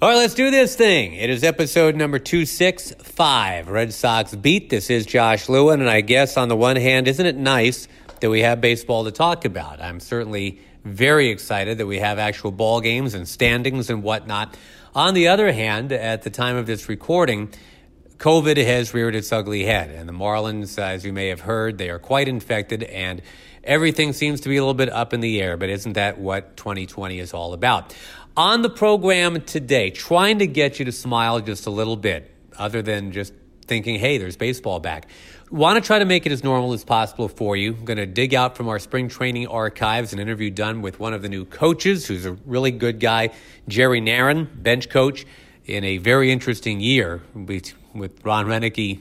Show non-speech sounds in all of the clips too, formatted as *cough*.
All right, let's do this thing. It is episode number 265, Red Sox Beat. This is Josh Lewin, and I guess on the one hand, isn't it nice that we have baseball to talk about? I'm certainly very excited that we have actual ball games and standings and whatnot. On the other hand, at the time of this recording, COVID has reared its ugly head, and the Marlins, as you may have heard, they are quite infected, and everything seems to be a little bit up in the air. But isn't that what 2020 is all about? On the program today, trying to get you to smile just a little bit, other than just thinking, hey, there's baseball back. Want to try to make it as normal as possible for you. I'm going to dig out from our spring training archives an interview done with one of the new coaches, who's a really good guy, Jerry Narron, bench coach, in a very interesting year with Ron Roenicke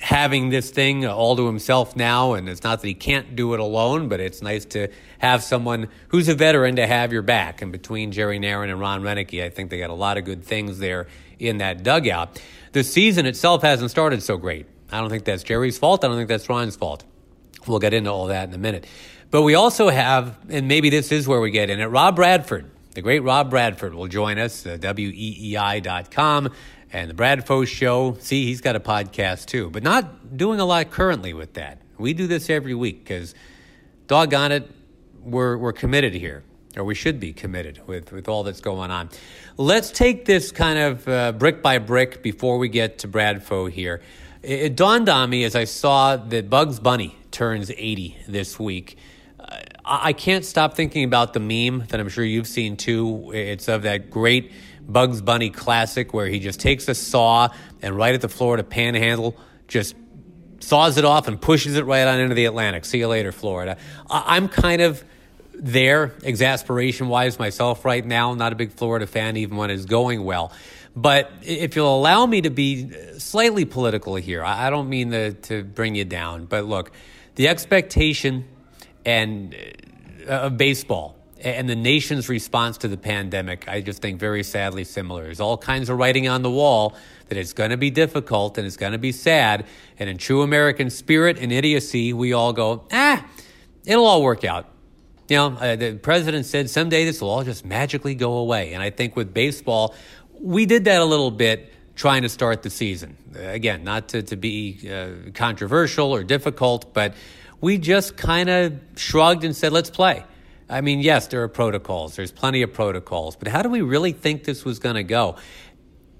having this thing all to himself now, and it's not that he can't do it alone, but it's nice to have someone who's a veteran to have your back. And between Jerry Narron and Ron Roenicke, I think they got a lot of good things there in that dugout. The season itself hasn't started so great. I don't think that's Jerry's fault. I don't think that's Ron's fault. We'll get into all that in a minute. But we also have, and maybe this is where we get in it, Rob Bradford. The great Rob Bradford will join us, uh, weei.com and the Bradfo Show. See, he's got a podcast too, but not doing a lot currently with that. We do this every week because, doggone it, we're, we're committed here, or we should be committed with, with all that's going on. Let's take this kind of uh, brick by brick before we get to Bradfo here. It, it, dawned on me as I saw that Bugs Bunny turns 80 this week. I can't stop thinking about the meme that I'm sure you've seen too. It's of that great Bugs Bunny classic where he just takes a saw and right at the Florida panhandle just saws it off and pushes it right on into the Atlantic. See you later, Florida. I'm kind of there, exasperation wise, myself right now. Not a big Florida fan, even when it's going well. But if you'll allow me to be slightly political here, I don't mean to, to bring you down, but look, the expectation and uh, of baseball and the nation's response to the pandemic, I just think very sadly similar. There's all kinds of writing on the wall that it's going to be difficult and it's going to be sad. And in true American spirit and idiocy, we all go, ah, it'll all work out. You know, uh, the president said someday this will all just magically go away. And I think with baseball, we did that a little bit trying to start the season. Again, not to, to be uh, controversial or difficult, but we just kind of shrugged and said, let's play. I mean, yes, there are protocols. There's plenty of protocols. But how do we really think this was going to go?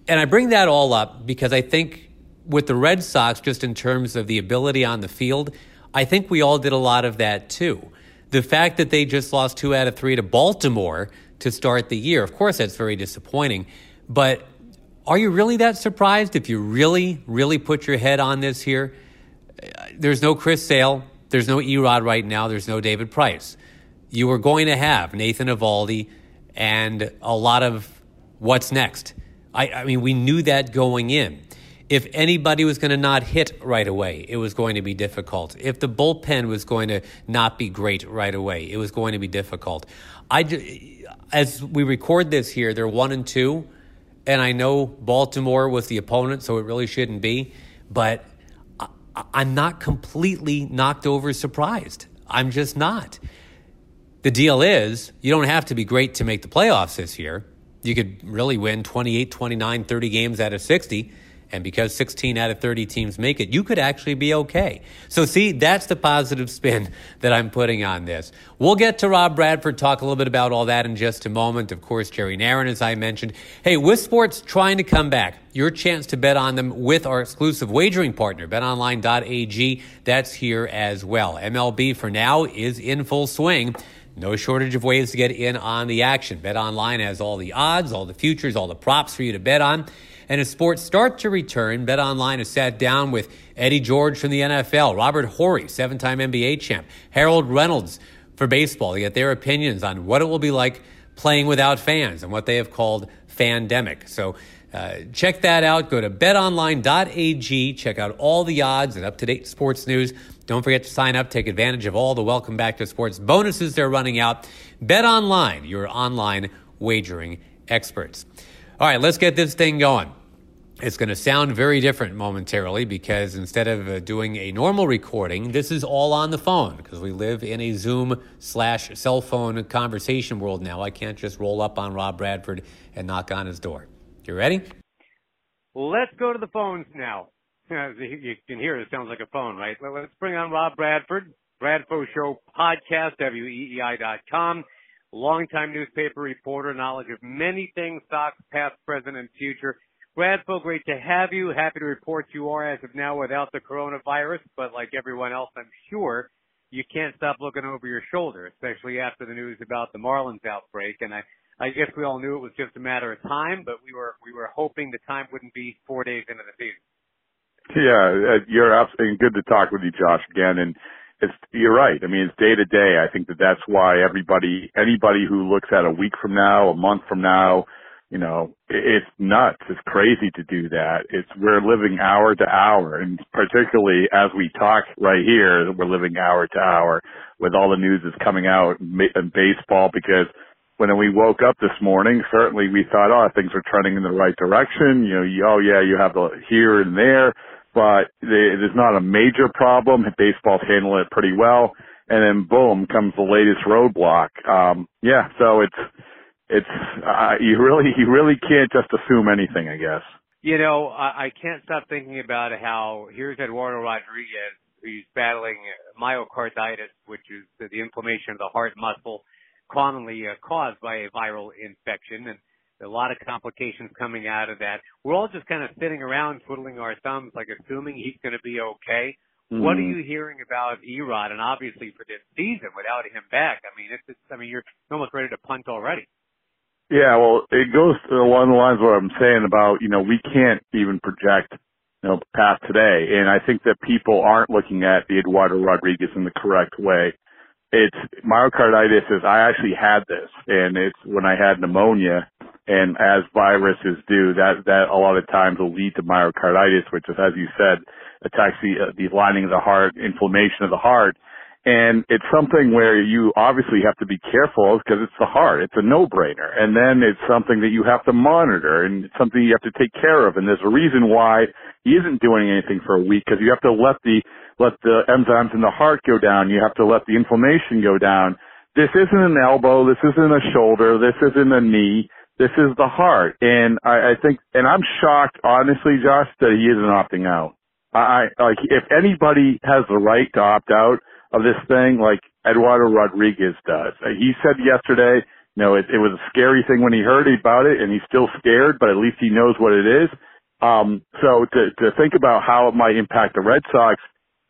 And I bring that all up because I think with the Red Sox, just in terms of the ability on the field, I think we all did a lot of that too. The fact that they just lost two out of three to Baltimore to start the year, of course, that's very disappointing. But are you really that surprised if you really, really put your head on this here? There's no Chris Sale. There's no Erod right now. There's no David Price you were going to have Nathan Eovaldi and a lot of what's next. I, I mean, we knew that going in. If anybody was going to not hit right away, it was going to be difficult. If the bullpen was going to not be great right away, it was going to be difficult. I, as we record this here, they're one and two, and I know Baltimore was the opponent, so it really shouldn't be, but I'm not completely knocked over surprised. I'm just not. The deal is, you don't have to be great to make the playoffs this year. You could really win 28, 29, 30 games out of 60. And because 16 out of 30 teams make it, you could actually be okay. So, see, that's the positive spin *laughs* that I'm putting on this. We'll get to Rob Bradford, talk a little bit about all that in just a moment. Of course, Jerry Narron, as I mentioned. Hey, with sports trying to come back, your chance to bet on them with our exclusive wagering partner, betonline.ag. That's here as well. MLB for now is in full swing. No shortage of ways to get in on the action. Bet Online has all the odds, all the futures, all the props for you to bet on. And as sports start to return, Bet Online has sat down with Eddie George from the NFL, Robert Horry, seven time NBA champ, Harold Reynolds for baseball to get their opinions on what it will be like playing without fans and what they have called fandemic. So uh, check that out. Go to betonline.ag. Check out all the odds and up to date sports news. Don't forget to sign up, take advantage of all the Welcome Back to Sports bonuses they're running out. Bet Online, your online wagering experts. All right, let's get this thing going. It's going to sound very different momentarily because instead of uh, doing a normal recording, this is all on the phone because we live in a Zoom slash cell phone conversation world now. I can't just roll up on Rob Bradford and knock on his door. You ready? Let's go to the phones now. *laughs* You can hear it it sounds like a phone, right? Let's bring on Rob Bradford, Bradfo Show podcast, WEEI.com, longtime newspaper reporter, knowledge of many things, Sox, past, present, and future. Bradfo, great to have you. Happy to report you are as of now without the coronavirus, but like everyone else, I'm sure you can't stop looking over your shoulder, especially after the news about the Marlins outbreak. And I, I guess we all knew it was just a matter of time, but we were, we were hoping the time wouldn't be four days into the season. Yeah, uh, you're absolutely good to talk with you, Josh, again. And it's, you're right. I mean, it's day to day. I think that that's why everybody, anybody who looks at a week from now, a month from now, you know, it's nuts. It's crazy to do that. It's, we're living hour to hour and particularly as we talk right here, we're living hour to hour with all the news that's coming out in baseball because when we woke up this morning, certainly we thought, oh, things are trending in the right direction. You know, oh yeah, you have the here and there but it is not a major problem. Baseball's handling it pretty well. And then boom comes the latest roadblock. Um, yeah, so it's, it's, uh, you really, you really can't just assume anything, I guess. You know, I, I can't stop thinking about how here's Eduardo Rodriguez, who's battling myocarditis, which is the inflammation of the heart muscle commonly uh, caused by a viral infection. And a lot of complications coming out of that. We're all just kind of sitting around twiddling our thumbs, like assuming he's going to be okay. Mm-hmm. What are you hearing about Erod? And obviously for this season, without him back, I mean, it's, it's I mean, you're almost ready to punt already. Yeah, well, it goes along the lines of what I'm saying about, you know, we can't even project, you know, past today. And I think that people aren't looking at the Eduardo Rodriguez in the correct way. It's myocarditis is, I actually had this and it's when I had pneumonia and as viruses do, that that a lot of times will lead to myocarditis, which is, as you said, attacks the the lining of the heart, inflammation of the heart, and it's something where you obviously have to be careful because it's the heart. It's a no-brainer, and then it's something that you have to monitor and it's something you have to take care of. And there's a reason why he isn't doing anything for a week because you have to let the let the enzymes in the heart go down. You have to let the inflammation go down. This isn't an elbow. This isn't a shoulder. This isn't a knee this is the heart. And I, I think, and I'm shocked, honestly, Josh, that he isn't opting out. I, like, if anybody has the right to opt out of this thing, like Eduardo Rodriguez does. Uh, he said yesterday, you know, it, it was a scary thing when he heard about it and he's still scared, but at least he knows what it is. Um, so to, to think about how it might impact the Red Sox,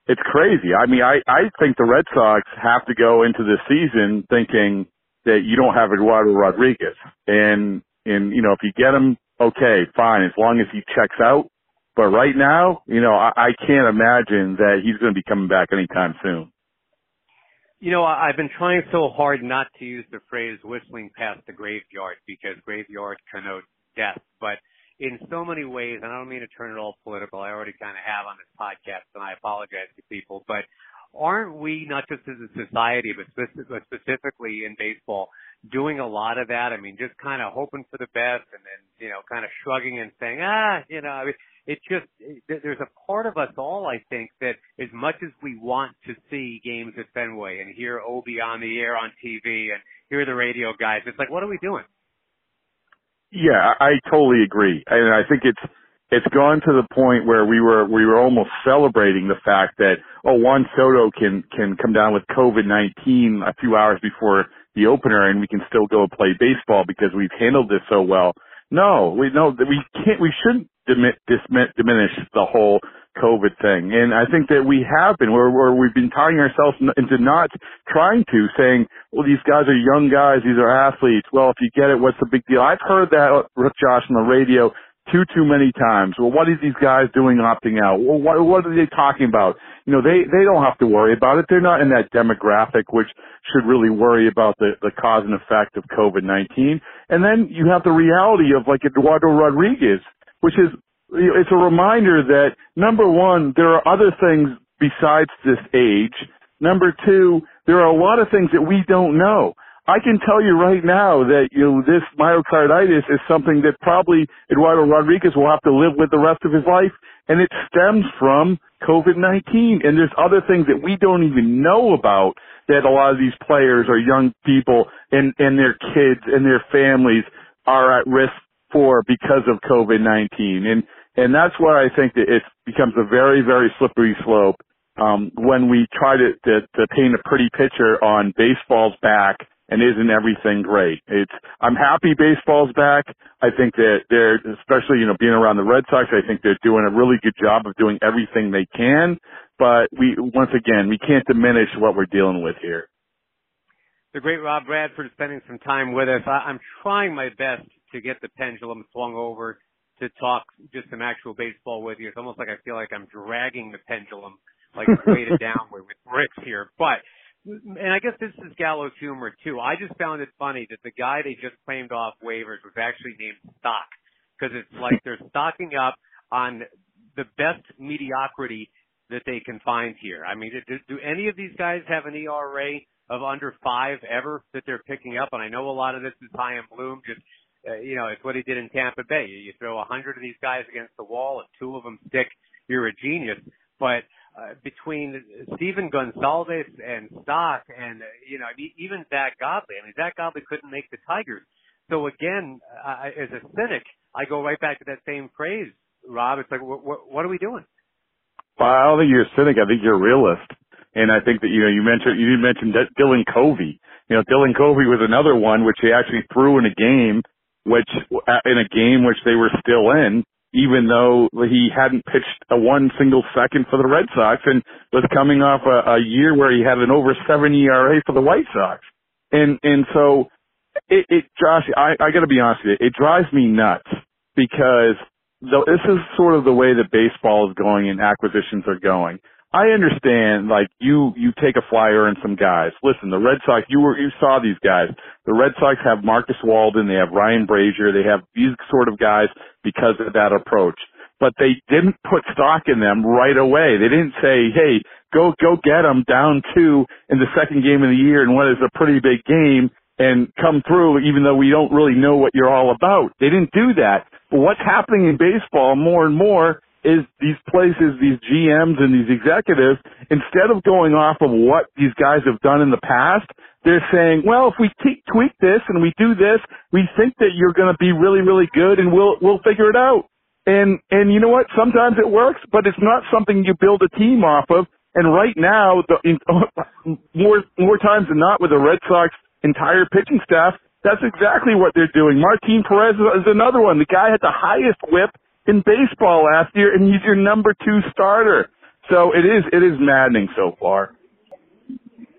it's crazy. I mean, I, I think the Red Sox have to go into this season thinking, that you don't have Eduardo Rodriguez. And, and, you know, if you get him, okay, fine, as long as he checks out. But right now, you know, I, I can't imagine that he's going to be coming back anytime soon. You know, I've been trying so hard not to use the phrase whistling past the graveyard because graveyard connotes death. But in so many ways, and I don't mean to turn it all political, I already kind of have on this podcast, and I apologize to people, but aren't we not just as a society, but, specifically in baseball, doing a lot of that? I mean, just kind of hoping for the best and then, you know, kind of shrugging and saying, ah, you know, I mean, it just, there's a part of us all, I think, that as much as we want to see games at Fenway and hear Obi on the air on TV and hear the radio guys, it's like, what are we doing? Yeah, I totally agree. And I think it's, it's gone to the point where we were we were almost celebrating the fact that oh Juan Soto can can come down with COVID nineteen a few hours before the opener and we can still go play baseball because we've handled this so well. No, we no that we can't we shouldn't diminish the whole COVID thing. And I think that we have been where, where we've been tying ourselves into not trying to saying, well, these guys are young guys. These are athletes. Well, if you get it, what's the big deal? I've heard that, Josh, on the radio too too many times. Well, what are these guys doing opting out? Well, what what are they talking about? You know, they they don't have to worry about it. They're not in that demographic which should really worry about the the cause and effect of COVID nineteen. And then you have the reality of like Eduardo Rodriguez, which is it's a reminder that number one, there are other things besides this age. Number two, there are a lot of things that we don't know. I can tell you right now that you know this myocarditis is something that probably Eduardo Rodriguez will have to live with the rest of his life, and it stems from COVID-19. And there's other things that we don't even know about that a lot of these players or young people and and their kids and their families are at risk for because of COVID-19. And and that's why I think that it becomes a very very slippery slope um, when we try to, to to paint a pretty picture on baseball's back and isn't everything great? It's I'm happy baseball's back. I think that they're especially you know being around the Red Sox. I think they're doing a really good job of doing everything they can. But we once again we can't diminish what we're dealing with here. The great Rob Bradford spending some time with us. I, I'm trying my best to get the pendulum swung over to talk just some actual baseball with you. It's almost like I feel like I'm dragging the pendulum like *laughs* weighted down with, bricks here. But and I guess this is Gallo's humor too. I just found it funny that the guy they just claimed off waivers was actually named Stock because it's like they're stocking up on the best mediocrity that they can find here. I mean, do, do any of these guys have an ERA of under five ever that they're picking up? And I know a lot of this is Chaim Bloom, just uh, you know, it's what he did in Tampa Bay. You throw a hundred of these guys against the wall, and two of them stick, you're a genius. But uh, between Stephen Gonsalves and Stock and, uh, you know, even Zack Godley. I mean, Zack Godley couldn't make the Tigers. So again, uh, as a cynic, I go right back to that same phrase, Rob. It's like, what, what, what are we doing? Well, I don't think you're a cynic. I think you're a realist. And I think that, you know, you mentioned, you did mentioned Dylan Covey. You know, Dylan Covey was another one which he actually threw in a game, which, in a game which they were still in, even though he hadn't pitched a one single second for the Red Sox and was coming off a, a year where he had an over seven ERA for the White Sox. And, and so it, it Josh, I, I gotta be honest with you, it drives me nuts because though this is sort of the way that baseball is going and acquisitions are going. I understand, like you, you take a flyer and some guys. Listen, the Red Sox, you were, you saw these guys. The Red Sox have Marcus Walden, they have Ryan Brasier, they have these sort of guys because of that approach. But they didn't put stock in them right away. They didn't say, hey, go, go get them down two in the second game of the year and what is a pretty big game and come through even though we don't really know what you're all about. They didn't do that. But what's happening in baseball more and more is these places, these GMs and these executives, instead of going off of what these guys have done in the past, they're saying, well, if we tweak this and we do this, we think that you're going to be really, really good and we'll, we'll figure it out. And, and you know what? Sometimes it works, but it's not something you build a team off of. And right now, the, in, *laughs* more, more times than not with the Red Sox entire pitching staff, that's exactly what they're doing. Martin Perez is another one. The guy had the highest whip in baseball last year, and he's your number two starter. So it is it is maddening so far.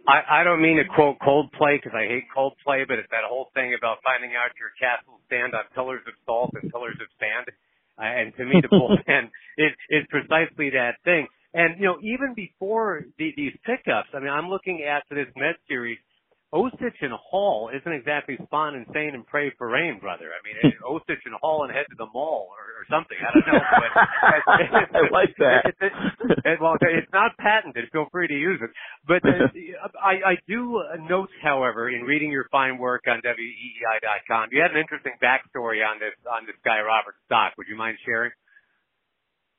I, I don't mean to quote Coldplay because I hate Coldplay, but it's that whole thing about finding out your castle stand on pillars of salt and pillars of sand. Uh, and to me, the bullpen *laughs* is, is precisely that thing. And you know, even before the, these pickups, I mean, I'm looking at this Met series Osich and Hall isn't exactly Spahn and Sain and pray for rain, brother. I mean, *laughs* Osich and Hall and head to the mall or, or something. I don't know. But *laughs* I like that. *laughs* It, it, it, well, it's not patented. Feel free to use it. But uh, I, I do note, however, in reading your fine work on WEEI.com, you had an interesting backstory on this on this guy Robert Stock. Would you mind sharing?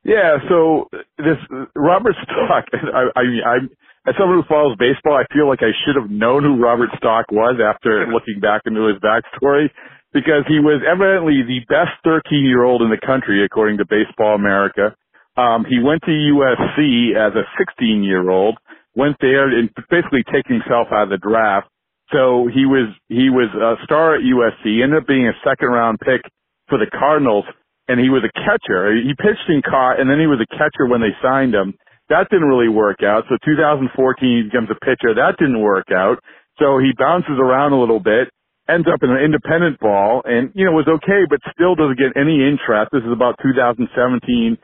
Yeah, so this Robert Stock, I, I mean, I'm as someone who follows baseball, I feel like I should have known who Robert Stock was after *laughs* looking back into his backstory because he was evidently the best 13 year old in the country according to Baseball America. Um, he went to USC as a 16 year old, went there and basically taking himself out of the draft. So he was, he was a star at USC, ended up being a second round pick for the Cardinals and he was a catcher. He pitched and caught and then he was a catcher when they signed him. That didn't really work out. So 2014 he becomes a pitcher. That didn't work out. So he bounces around a little bit, ends up in an independent ball, and you know was okay, but still doesn't get any interest. This is about 2017.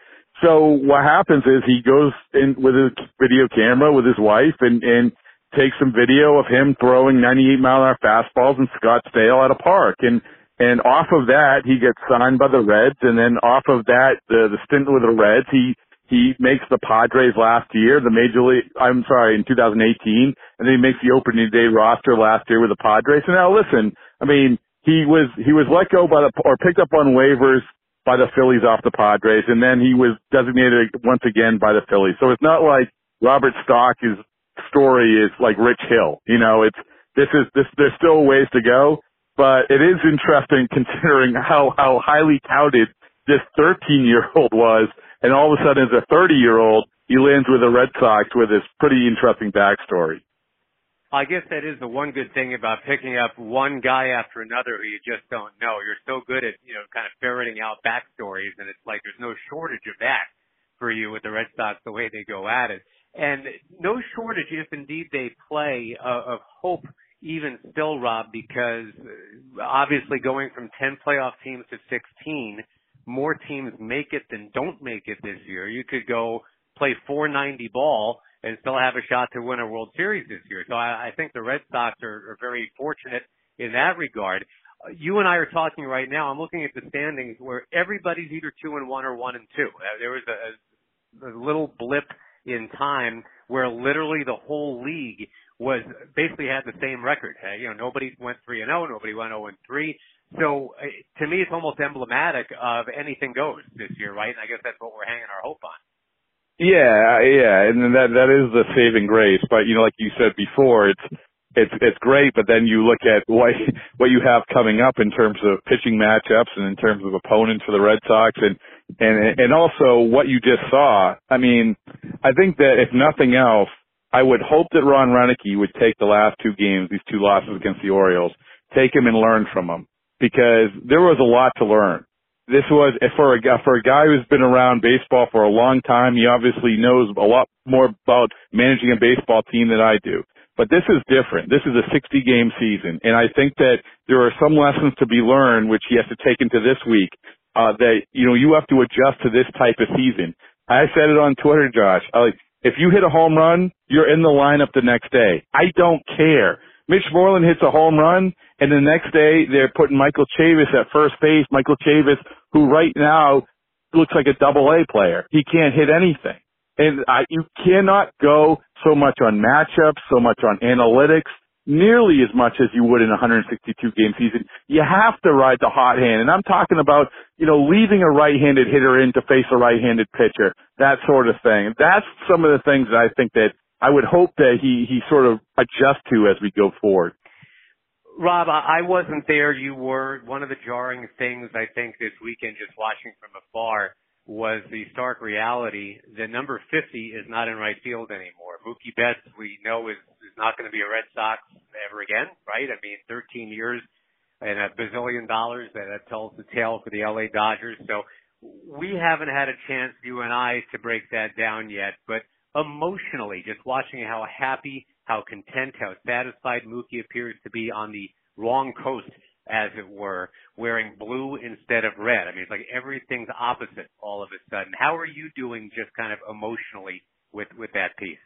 So what happens is he goes in with his video camera with his wife and and takes some video of him throwing 98 mile an hour fastballs in Scottsdale at a park and and off of that he gets signed by the Reds and then off of that the the stint with the Reds he he makes the Padres last year, the major league, I'm sorry, in 2018, and then he makes the opening day roster last year with the Padres. And now listen, I mean, he was he was let go by the or picked up on waivers by the Phillies off the Padres, and then he was designated once again by the Phillies. So it's not like Robert Stock's story is like Rich Hill. You know, it's this is this. There's still ways to go, but it is interesting *laughs* considering how how highly touted this 13 year old was, and all of a sudden as a 30 year old, he lands with the Red Sox with this pretty interesting backstory. I guess that is the one good thing about picking up one guy after another who you just don't know. You're so good at, you know, kind of ferreting out backstories and it's like there's no shortage of that for you with the Red Sox the way they go at it. And no shortage if indeed they play uh, of hope even still, Rob, because uh, obviously going from 10 playoff teams to 16, more teams make it than don't make it this year. You could go play 490 ball and still have a shot to win a World Series this year. So I, I think the Red Sox are, are very fortunate in that regard. You and I are talking right now. I'm looking at the standings where everybody's either two and one or one and two. Uh, there was a, a, little blip in time where literally the whole league was basically had the same record. Uh, you know, nobody went three and zero, oh, nobody went zero and three. So uh, to me, it's almost emblematic of anything goes this year, right? And I guess that's what we're hanging our hope on. Yeah, yeah, and that that is the saving grace. But you know, like you said before, it's it's it's great, but then you look at what *laughs* what you have coming up in terms of pitching matchups and in terms of opponents for the Red Sox, and and and also what you just saw. I mean, I think that if nothing else, I would hope that Ron Roenicke would take the last two games, these two losses against the Orioles, take them and learn from them because there was a lot to learn this was for a for a guy who's been around baseball for a long time. He obviously knows a lot more about managing a baseball team than I do. But this is different. This is a 60 game season, and I think that there are some lessons to be learned, which he has to take into this week. Uh, that you know you have to adjust to this type of season. I said it on Twitter, Josh. I like if you hit a home run, you're in the lineup the next day. I don't care. Mitch Moreland hits a home run, and the next day they're putting Michael Chavis at first base. Michael Chavis, who right now looks like a double A player. He can't hit anything. And I, you cannot go so much on matchups, so much on analytics, nearly as much as you would in a 162 game season. You have to ride the hot hand. And I'm talking about, you know, leaving a right-handed hitter in to face a right-handed pitcher, that sort of thing. That's some of the things that I think that I would hope that he, he sort of adjusts to as we go forward. Rob, I wasn't there. You were. One of the jarring things I think this weekend, just watching from afar, was the stark reality that number 50 is not in right field anymore. Mookie Betts, we know, is, is not going to be a Red Sox ever again, right? I mean, 13 years and a bazillion dollars that, that tells the tale for the LA Dodgers. So we haven't had a chance, you and I, to break that down yet, but emotionally, just watching how happy, how content, how satisfied Mookie appears to be on the wrong coast, as it were, wearing blue instead of red. I mean, it's like everything's opposite all of a sudden. How are you doing just kind of emotionally with, with that piece?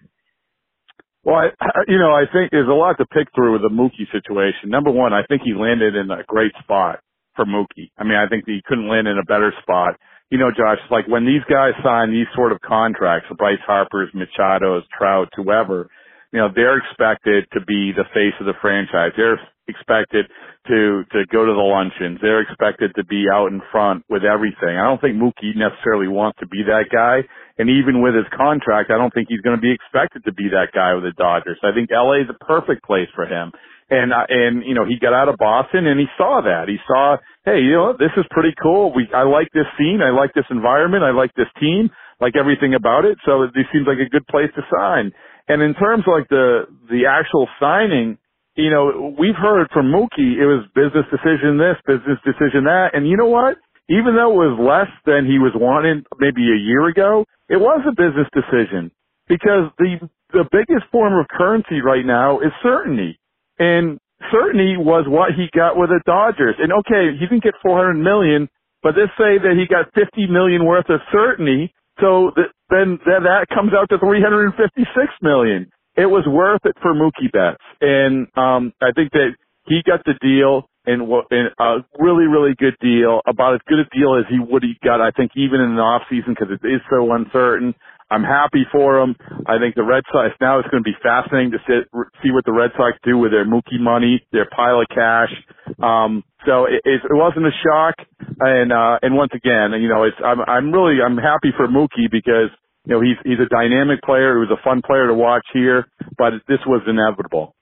Well, I, you know, I think there's a lot to pick through with the Mookie situation. Number one, I think he landed in a great spot for Mookie. I mean, I think he couldn't land in a better spot you know, Josh, like when these guys sign these sort of contracts, Bryce Harper's, Machado's, Trout, whoever, you know, they're expected to be the face of the franchise. They're expected to, to go to the luncheons. They're expected to be out in front with everything. I don't think Mookie necessarily wants to be that guy. And even with his contract, I don't think he's going to be expected to be that guy with the Dodgers. I think LA is a perfect place for him. And, uh, and, you know, he got out of Boston and he saw that. He saw, hey, you know, this is pretty cool. We, I like this scene. I like this environment. I like this team, like everything about it. So this seems like a good place to sign. And in terms like the, the actual signing, you know, we've heard from Mookie, it was business decision this, business decision that. And you know what? Even though it was less than he was wanting maybe a year ago, it was a business decision because the, the biggest form of currency right now is certainty. And certainty was what he got with the Dodgers. And okay, he didn't get 400 million, but let's say that he got 50 million worth of certainty. So that, then, that comes out to 356 million. It was worth it for Mookie Betts. And, um, I think that he got the deal and, and a really, really good deal, about as good a deal as he would have got, I think, even in the off season because it is so uncertain. I'm happy for them. I think the Red Sox now it's going to be fascinating to sit, see what the Red Sox do with their Mookie money, their pile of cash. Um, so it, it, it wasn't a shock, and uh, and once again, you know, it's I'm I'm really I'm happy for Mookie because you know he's he's a dynamic player. He was a fun player to watch here, but this was inevitable.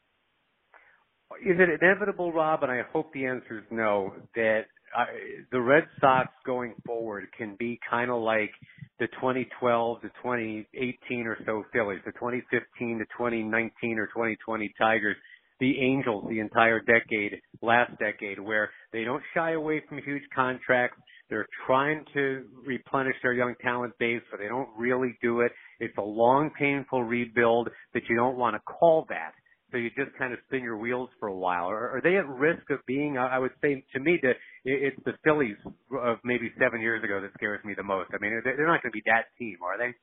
Is it inevitable, Rob? And I hope the answer is no. That uh, the Red Sox going forward can be kind of like the 2012 to 2018 or so Phillies, the 2015 to 2019 or 2020 Tigers, the Angels the entire decade, last decade, where they don't shy away from huge contracts. They're trying to replenish their young talent base, but they don't really do it. It's a long, painful rebuild that you don't want to call that so you just kind of spin your wheels for a while. Are, are they at risk of being? I would say to me that it's the Phillies of maybe seven years ago that scares me the most. I mean, they're not going to be that team, are they?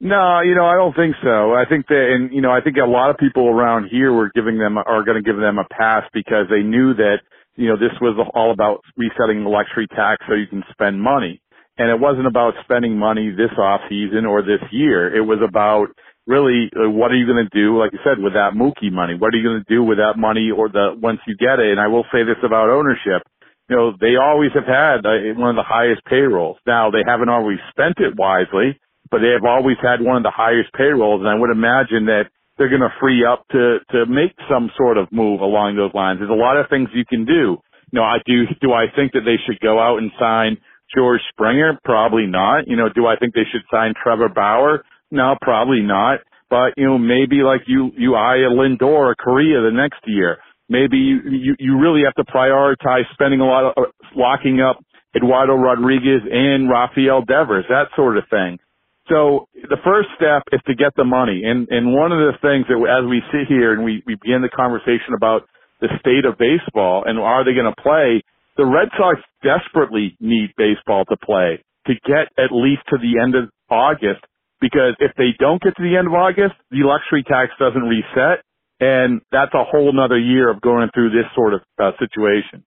No, you know, I don't think so. I think that, and you know, I think a lot of people around here were giving them, are going to give them a pass because they knew that, you know, this was all about resetting the luxury tax so you can spend money. And it wasn't about spending money this off season or this year. It was about really, uh, what are you going to do, like you said, with that Mookie money? What are you going to do with that money or the once you get it? And I will say this about ownership. You know, they always have had uh, one of the highest payrolls. Now, they haven't always spent it wisely, but they have always had one of the highest payrolls. And I would imagine that they're going to free up to, to make some sort of move along those lines. There's a lot of things you can do. You know, I do, do I think that they should go out and sign George Springer? Probably not. You know, do I think they should sign Trevor Bauer? No, probably not. But you know, maybe like you you eye a Lindor or Correa the next year. Maybe you, you you really have to prioritize spending a lot of locking up Eduardo Rodriguez and Rafael Devers, that sort of thing. So the first step is to get the money. And and one of the things that as we sit here and we we begin the conversation about the state of baseball and are they going to play, the Red Sox desperately need baseball to play to get at least to the end of August because if they don't get to the end of August, the luxury tax doesn't reset, and that's a whole nother year of going through this sort of uh, situation.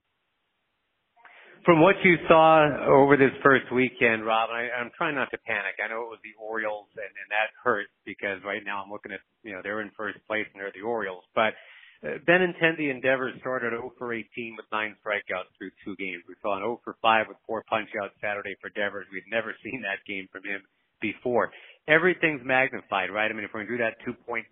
From what you saw over this first weekend, Rob, I, I'm trying not to panic. I know it was the Orioles, and, and that hurts because right now I'm looking at, you know, they're in first place and they're the Orioles. But uh, Benintendi and Devers started 0 for 18 with nine strikeouts through two games. We saw an 0 for 5 with four punchouts Saturday for Devers. We've never *laughs* seen that game from him before everything's magnified, right? I mean, if we're gonna do that 2.7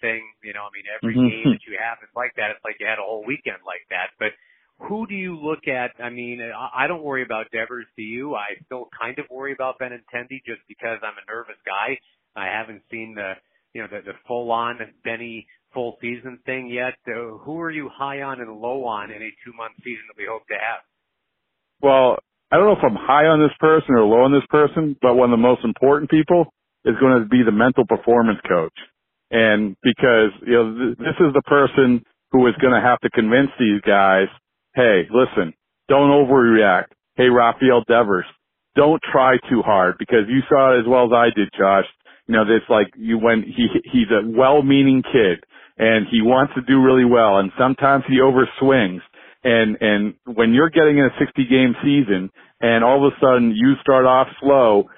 thing, you know, I mean, every mm-hmm. game that you have is like that. It's like you had a whole weekend like that. But who do you look at? I mean, I don't worry about Devers. Do you? I still kind of worry about Benintendi just because I'm a nervous guy. I haven't seen the, you know, the, the full on Benny full season thing yet. Uh, who are you high on and low on in a two month season that we hope to have? Well, I don't know if I'm high on this person or low on this person, but one of the most important people is going to be the mental performance coach. And because, you know, th- this is the person who is going to have to convince these guys, hey, listen, don't overreact. Hey, Rafael Devers, don't try too hard because you saw it as well as I did, Josh. You know, it's like you when he he's a well-meaning kid and he wants to do really well and sometimes he overswings and and when you're getting in a 60 game season and all of a sudden you start off slow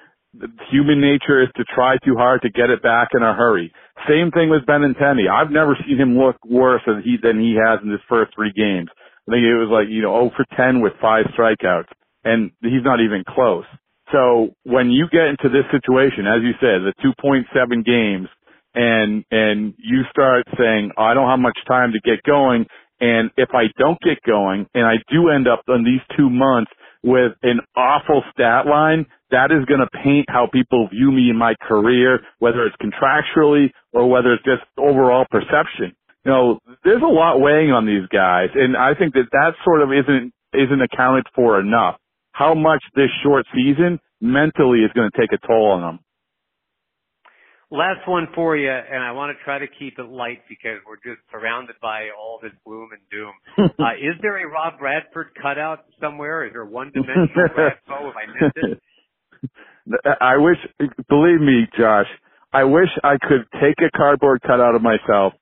human nature is to try too hard to get it back in a hurry. Same thing with Benintendi. I've never seen him look worse than he than he has in his first three games. I think it was like you know 0 for 10 with five strikeouts, and he's not even close. So when you get into this situation, as you said, the 2.7 games, and and you start saying, oh, I don't have much time to get going, and if I don't get going, and I do end up in these two months with an awful stat line, that is going to paint how people view me in my career, whether it's contractually or whether it's just overall perception. You know, there's a lot weighing on these guys, and I think that that sort of isn't isn't accounted for enough. How much this short season mentally is going to take a toll on them. Last one for you, and I want to try to keep it light because we're just surrounded by all this gloom and doom. *laughs* uh, is there a Rob Bradford cutout somewhere? Is there one dimensional Bradford? *laughs* If I missed it? *laughs* I wish, believe me, Josh, I wish I could take a cardboard cutout of myself,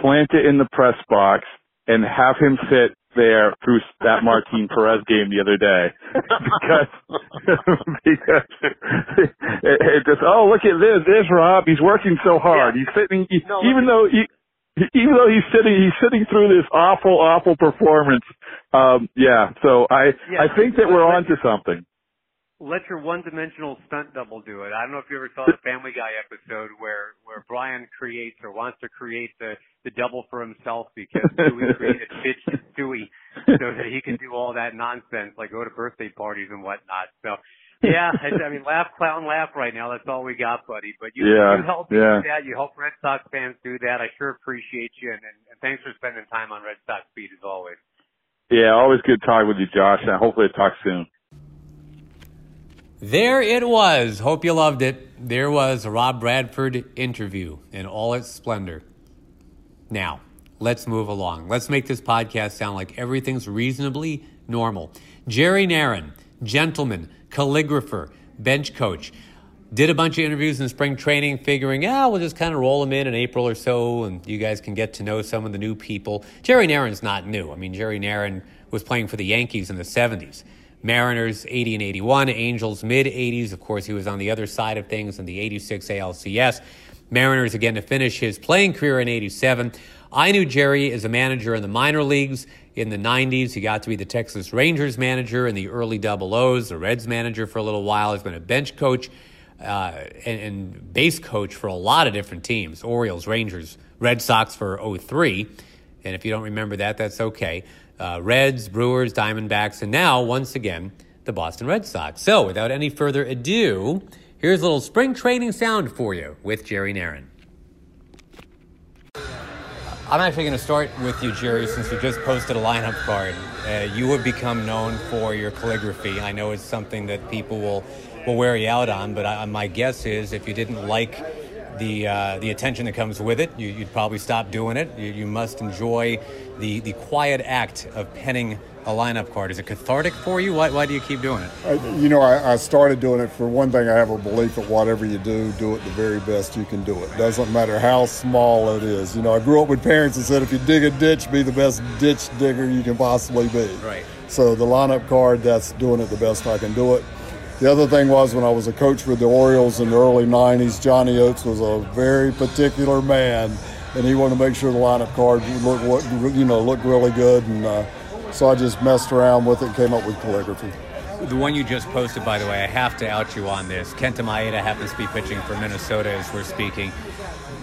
plant it in the press box, and have him sit there through that Martin Perez game the other day. *laughs* Because *laughs* because it, it just oh look at this there's Rob he's working so hard. Yeah. he's sitting he, no, even though he even though he's sitting he's sitting through this awful awful performance. Um yeah so I yeah, I think that we're on to something let your one-dimensional stunt double do it. I don't know if you ever saw the Family Guy episode where where Brian creates or wants to create the the double for himself because Stewie *laughs* created bitch Stewie so that he can do all that nonsense like go to birthday parties and whatnot. So yeah, I, I mean laugh, clown, laugh right now. That's all we got, buddy. But you, yeah, you help me yeah. do that. You help Red Sox fans do that. I sure appreciate you and, and, and thanks for spending time on Red Sox Beat as always. Yeah, always good talking with you, Josh, and hopefully I talk soon. There it was. Hope you loved it. There was a Rob Bradford interview in all its splendor. Now, let's move along. Let's make this podcast sound like everything's reasonably normal. Jerry Narron, gentleman, calligrapher, bench coach, did a bunch of interviews in spring training, figuring, ah, we'll just kind of roll them in in April or so, and you guys can get to know some of the new people. Jerry Narron's not new. I mean, Jerry Narron was playing for the Yankees in the 70s. Mariners 80 and 81, Angels mid 80s. Of course, he was on the other side of things in the 86 ALCS. Mariners again to finish his playing career in 87. I knew Jerry as a manager in the minor leagues in the 90s. He got to be the Texas Rangers manager in the early double O's, the Reds manager for a little while. He's been a bench coach uh, and, and base coach for a lot of different teams Orioles, Rangers, Red Sox for 03. And if you don't remember that, that's okay uh, Reds, Brewers, Diamondbacks, and now, once again, the Boston Red Sox. So, without any further ado, here's a little spring training sound for you with Jerry Narron. I'm actually going to start with you, Jerry, since you just posted a lineup card. Uh, you have become known for your calligraphy. I know it's something that people will, will wear you out on, but I, my guess is if you didn't like the uh, the attention that comes with it, you, would probably stop doing it. You, you, must enjoy the the quiet act of penning a lineup card. Is it cathartic for you? Why, why do you keep doing it? I, you know, I, I, started doing it for one thing. I have a belief that whatever you do, do it the very best you can do it. Doesn't matter how small it is. You know, I grew up with parents that said if you dig a ditch, be the best ditch digger you can possibly be. Right. So the lineup card, that's doing it the best I can do it. The other thing was when I was a coach with the Orioles in the early 90s, Johnny Oates was a very particular man, and he wanted to make sure the lineup card looked, you know, looked really good. And uh, so I just messed around with it and came up with calligraphy. The one you just posted, by the way, I have to out you on this. Kenta Maeda happens to be pitching for Minnesota as we're speaking.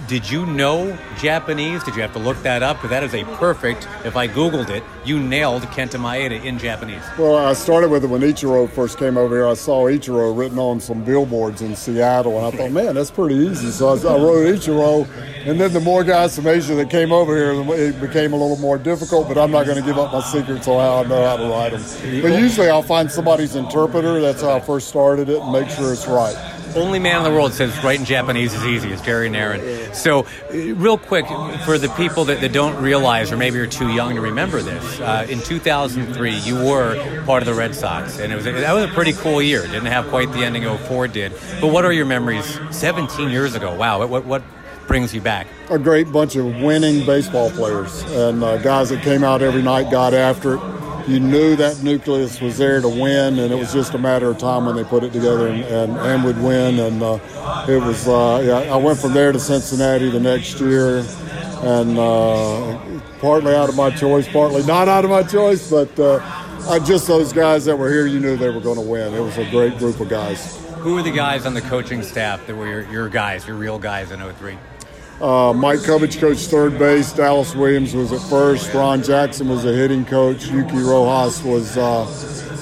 Did you know Japanese? Did you have to look that up? Because that is a perfect, if I Googled it, you nailed Kenta Maeda in Japanese. Well, I started with it when Ichiro first came over here. I saw Ichiro written on some billboards in Seattle, and I thought, man, that's pretty easy. So I, I wrote Ichiro, and then the more guys from Asia that came over here, it became a little more difficult, but I'm not going to give up my secrets on how I know how to write them. But usually I'll find somebody's interpreter. That's how I first started it and make sure it's right only man in the world says writing Japanese is easy, is Jerry Narron. So, uh, real quick, for the people that, that don't realize, or maybe you're too young to remember this, uh, in 2003, you were part of the Red Sox, and it was that was a pretty cool year. Didn't have quite the ending 04 did. But what are your memories 17 years ago? Wow, what, what brings you back? A great bunch of winning baseball players and uh, guys that came out every night, got after it you knew that nucleus was there to win, and it was just a matter of time when they put it together and, and, and would win. And uh, it was, uh, yeah, I went from there to Cincinnati the next year, and uh, partly out of my choice, partly not out of my choice, but uh, I, just those guys that were here, you knew they were going to win. It was a great group of guys. Who were the guys on the coaching staff that were your, your guys, your real guys in 03? Uh, Mike Cubbage coached third base. Dallas Williams was at first. Ron Jackson was the hitting coach. Yuki Rojas was uh,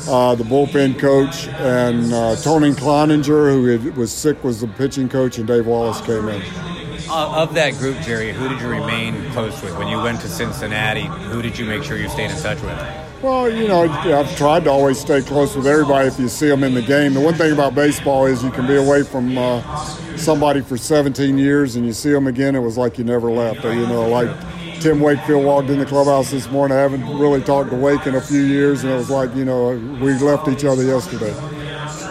uh, the bullpen coach. And uh, Tony Cloninger, who had, was sick, was the pitching coach. And Dave Wallace came in. Uh, of that group, Jerry, who did you remain close with? When you went to Cincinnati, who did you make sure you stayed in touch with? Well, you know, I've tried to always stay close with everybody if you see them in the game. The one thing about baseball is you can be away from uh, somebody for 17 years and you see them again, it was like you never left. You know, like Tim Wakefield walked in the clubhouse this morning. I haven't really talked to Wake in a few years, and it was like, you know, we left each other yesterday.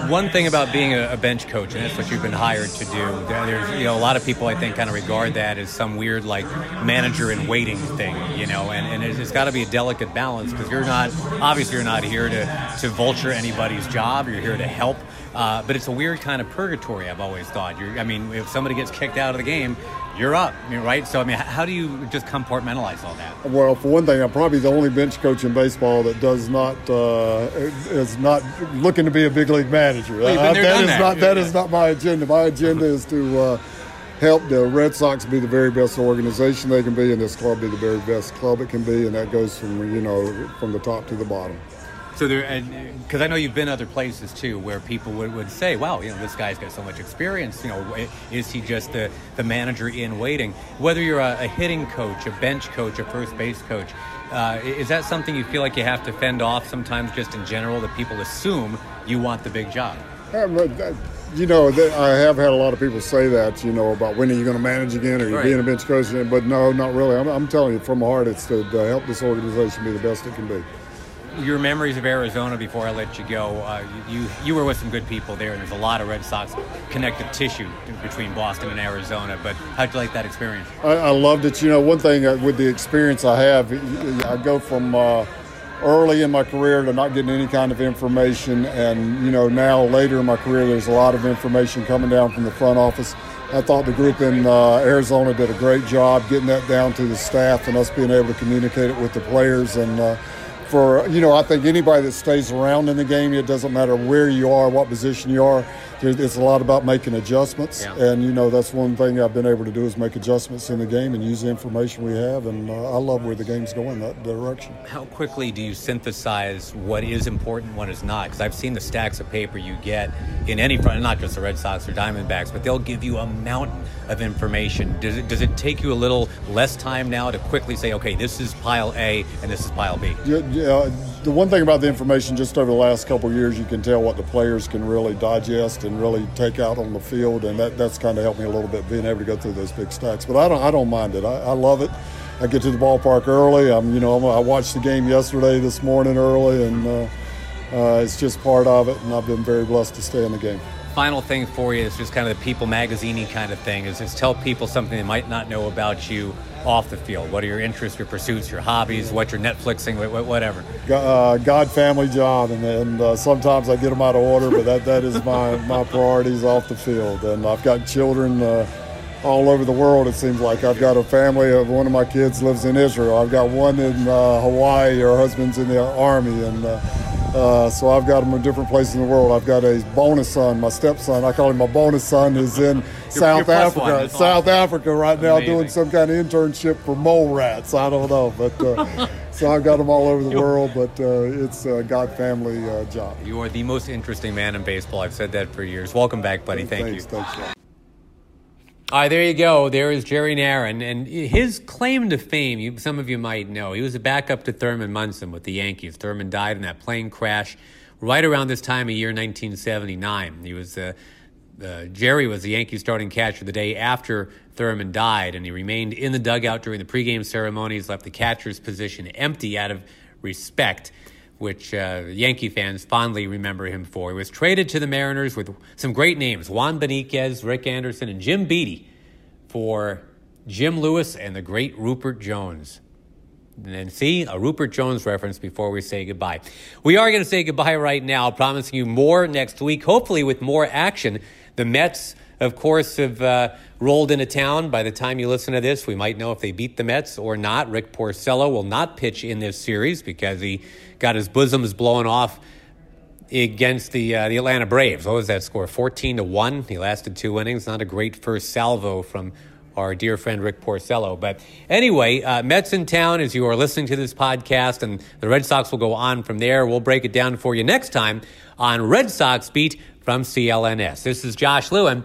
one thing about being a, a, bench coach, and that's what you've been hired to do. There's, you know, a lot of people I think kind of regard that as some weird like manager in waiting thing, you know, and, and it's, it's got to be a delicate balance because you're not obviously you're not here to to vulture anybody's job. You're here to help. Uh, but it's a weird kind of purgatory. I've always thought. You're, I mean, if somebody gets kicked out of the game, you're up, right? So, I mean, how do you just compartmentalize all that? Well, for one thing, I'm probably the only bench coach in baseball that does not uh, is not looking to be a big league manager. Well, uh, that is that. not that is not my agenda. My agenda is to uh, help the Red Sox be the very best organization they can be, and this club be the very best club it can be, and that goes from you know from the top to the bottom. So there, because I know you've been other places too, where people would, would say, "Wow, you know, this guy's got so much experience. You know, is he just the, the manager in waiting?" Whether you're a, a hitting coach, a bench coach, a first base coach, uh, is that something you feel like you have to fend off sometimes, just in general, that people assume you want the big job? you know, I have had a lot of people say that, you know, about when are you going to manage again or you right. being a bench coach again. But no, not really. I'm, I'm telling you from my heart, it's to, to help this organization be the best it can be your memories of Arizona before I let you go. Uh, you you were with some good people there, and there's a lot of Red Sox connective tissue between Boston and Arizona. But how'd you like that experience? I, I loved it. You know, one thing uh, with the experience I have, I go from uh, early in my career to not getting any kind of information, and you know now later in my career, there's a lot of information coming down from the front office. I thought the group in uh, Arizona did a great job getting that down to the staff and us being able to communicate it with the players and uh, for you know I think anybody that stays around in the game, it doesn't matter where you are, what position you are. It's a lot about making adjustments, yeah. and you know that's one thing I've been able to do is make adjustments in the game and use the information we have. And uh, I love where the game's going that direction. How quickly do you synthesize what is important, what is not? Because I've seen the stacks of paper you get in any front, not just the Red Sox or Diamondbacks, but they'll give you a mountain of information. Does it does it take you a little less time now to quickly say, okay, this is pile A and this is pile B? Yeah, yeah the one thing about the information, just over the last couple years, you can tell what the players can really digest and really take out on the field, and that, that's kind of helped me a little bit being able to go through those big stacks. But I don't I don't mind it. I, I love it. I get to the ballpark early. I'm you know I'm, i watched the game yesterday, this morning early, and uh, uh, it's just part of it. And I've been very blessed to stay in the game final thing for you is just kind of the people magazine kind of thing is just tell people something they might not know about you off the field? What are your interests, your pursuits, your hobbies? What you're Netflixing, whatever. Uh, God, family, job, and, and uh, sometimes I get them out of order, but that, that is my my priorities off the field. And I've got children. Uh, all over the world, it seems like. I've got a family of one of my kids lives in Israel. I've got one in uh, Hawaii. Her husband's in the army, and uh, so I've got them in different places in the world. I've got a bonus son, my stepson. I call him my bonus son. Is in South Africa. South Africa right now, Amazing. doing some kind of internship for mole rats. I don't know, but uh, *laughs* so I've got them all over the world. But uh, it's a God family uh, job. You are the most interesting man in baseball. I've said that for years. Welcome back, buddy. Thank thanks, you. Thanks, all right, there you go. There is Jerry Narron. And his claim to fame, you, some of you might know, he was a backup to Thurman Munson with the Yankees. Thurman died in that plane crash right around this time of year 1979. He was uh, uh, Jerry was the Yankees starting catcher the day after Thurman died, and he remained in the dugout during the pregame ceremonies, left the catcher's position empty out of respect, which uh, Yankee fans fondly remember him for. He was traded to the Mariners with some great names Juan Beniquez, Rick Anderson, and Jim Beattie for Jim Lewis and the great Ruppert Jones. And then see a Ruppert Jones reference before we say goodbye. We are going to say goodbye right now, promising you more next week, hopefully with more action. The Mets, of course, have uh, rolled into town. By the time you listen to this, we might know if they beat the Mets or not. Rick Porcello will not pitch in this series because he got his bosoms blown off against the uh, the Atlanta Braves. What was that score? Fourteen to one. He lasted two innings. Not a great first salvo from our dear friend Rick Porcello. But anyway, uh, Mets in town as you are listening to this podcast, and the Red Sox will go on from there. We'll break it down for you next time on Red Sox Beat from CLNS. This is Josh Lewin.